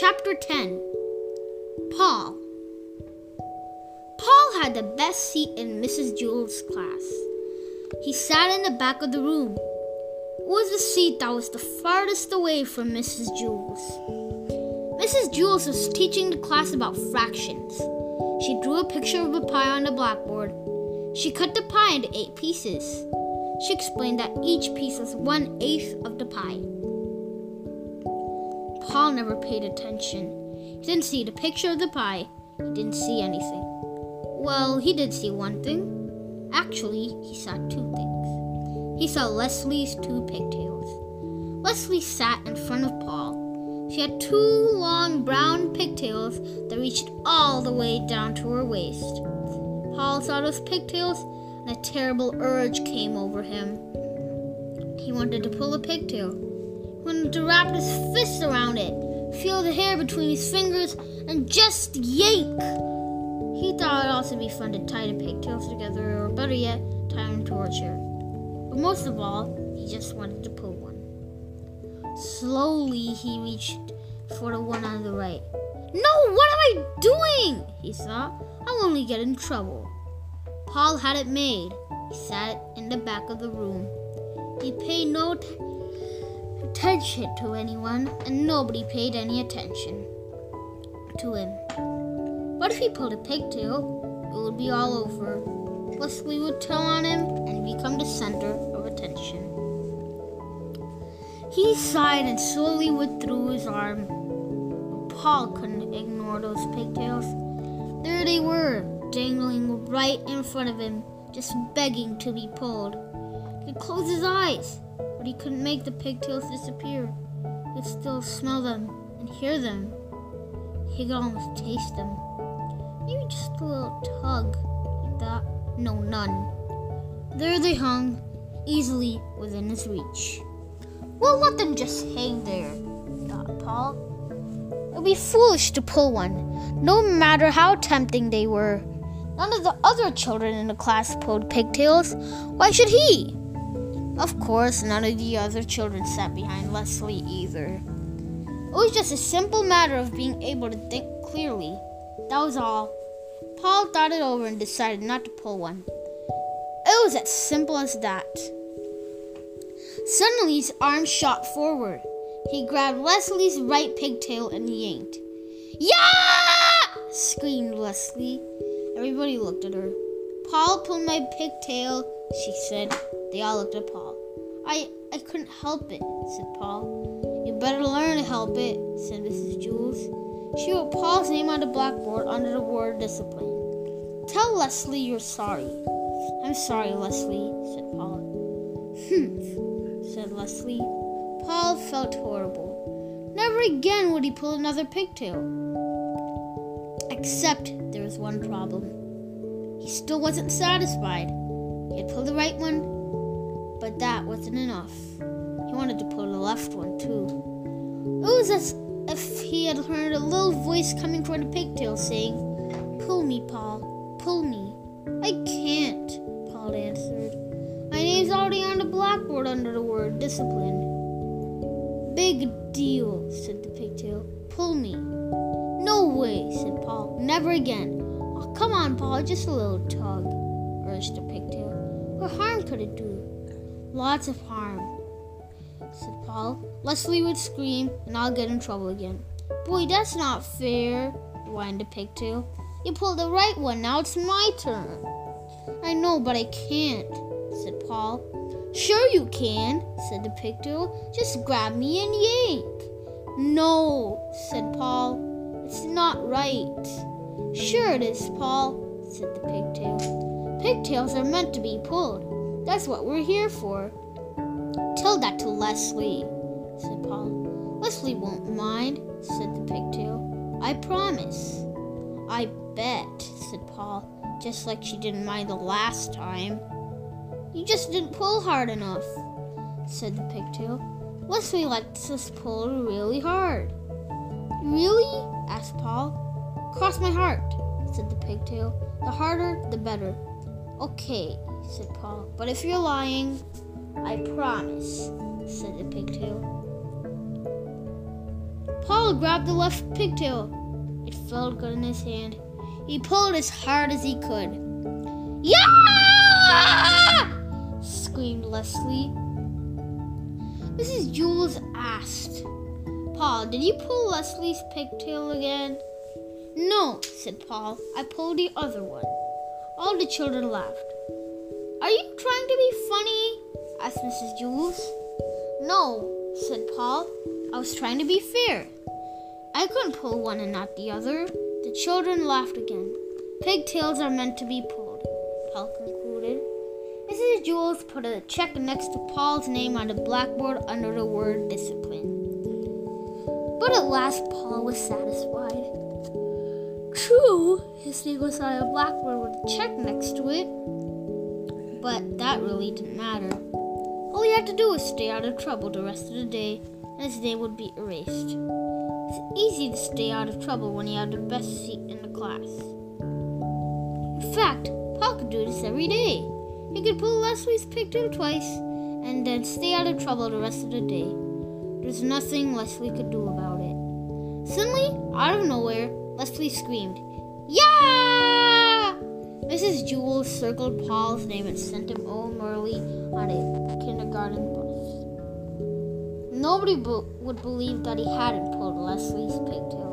Chapter 10 Paul Paul had the best seat in Mrs. Jewls class. He sat in the back of the room. It was the seat that was the farthest away from Mrs. Jewls. Mrs. Jewls was teaching the class about fractions. She drew a picture of a pie on the blackboard. She cut the pie into eight pieces. She explained that each piece was one eighth of the pie. Paul never paid attention. He didn't see the picture of the pie. He didn't see anything. Well, he did see one thing. Actually, he saw two things. He saw Leslie's two pigtails. Leslie sat in front of Paul. She had two long brown pigtails that reached all the way down to her waist. Paul saw those pigtails, and a terrible urge came over him. He wanted to pull a pigtail. Wanted to wrap his fists around it, feel the hair between his fingers, and just yank. He thought it'd also be fun to tie the pigtails together, or better yet, tie them to a chair. But most of all, he just wanted to pull one. Slowly, he reached for the one on the right. No, what am I doing? He thought. I'll only get in trouble. Paul had it made. He sat in the back of the room. He paid no t- attention to anyone, and nobody paid any attention to him. But if he pulled a pigtail? It would be all over. Plus, we would tell on him and become the center of attention. He sighed and slowly withdrew his arm. Paul couldn't ignore those pigtails. There they were, dangling right in front of him, just begging to be pulled. He closed his eyes, but he couldn't make the pigtails disappear. He could still smell them and hear them. He could almost taste them. Maybe just a little tug, he thought. No, none. There they hung, easily within his reach. Well, let them just hang there, thought Paul. It would be foolish to pull one, no matter how tempting they were. None of the other children in the class pulled pigtails. Why should he? Of course, none of the other children sat behind Leslie either. It was just a simple matter of being able to think clearly. That was all. Paul thought it over and decided not to pull one. It was as simple as that. Suddenly, his arm shot forward. He grabbed Leslie's right pigtail and yanked. Yeah! screamed Leslie. Everybody looked at her. Paul pulled my pigtail, she said. They all looked at Paul. I I couldn't help it, said Paul. You better learn to help it, said Mrs. Jewls. She wrote Paul's name on the blackboard under the word discipline. Tell Leslie you're sorry. I'm sorry, Leslie, said Paul. Humph, said Leslie. Paul felt horrible. Never again would he pull another pigtail. Except there was one problem. He still wasn't satisfied. He had pulled the right one, but that wasn't enough. He wanted to pull the left one too. It was as if he had heard a little voice coming from the pigtail saying, Pull me, Paul, pull me. I can't, Paul answered. My name's already on the blackboard under the word discipline. Big deal, said the pigtail. Pull me. No way, said Paul. Never again. Oh, come on, Paul, just a little tug, urged the pigtail. What harm could it do? Lots of harm, said Paul. Leslie would scream, and I'll get in trouble again. Boy, that's not fair, whined the pigtail. You pulled the right one, now it's my turn. I know, but I can't, said Paul. Sure you can, said the pigtail. Just grab me and yank. No, said Paul. It's not right. Sure it is, Paul, said the pigtail. Pigtails are meant to be pulled. That's what we're here for. Tell that to Leslie, said Paul. Leslie won't mind, said the pigtail. I promise. I bet, said Paul, just like she didn't mind the last time. You just didn't pull hard enough, said the pigtail. Leslie likes us pull really hard. Really? asked Paul. Cross my heart, said the pigtail. The harder, the better. Okay, said Paul. But if you're lying, I promise, said the pigtail. Paul grabbed the left pigtail. It felt good in his hand. He pulled as hard as he could. Yeah! screamed Leslie. Mrs. Jewls asked, Paul, did you pull Leslie's pigtail again? No, said Paul. I pulled the other one. All the children laughed. Are you trying to be funny? asked Mrs. Jewls. No, said Paul. I was trying to be fair. I couldn't pull one and not the other. The children laughed again. Pigtails are meant to be pulled, Paul concluded. Mrs. Jewls put a check next to Paul's name on the blackboard under the word discipline. But at last, Paul was satisfied. True, his was on a blackboard with a check next to it, but that really didn't matter. All he had to do was stay out of trouble the rest of the day, and his name would be erased. It's easy to stay out of trouble when you have the best seat in the class. In fact, Paul could do this every day. He could pull Leslie's picture twice and then stay out of trouble the rest of the day. There's nothing Leslie could do about it. Suddenly, out of nowhere, Leslie screamed, Yeah! Mrs. Jewls circled Paul's name and sent him home early on a kindergarten bus. Nobody would believe that he hadn't pulled Leslie's pigtail.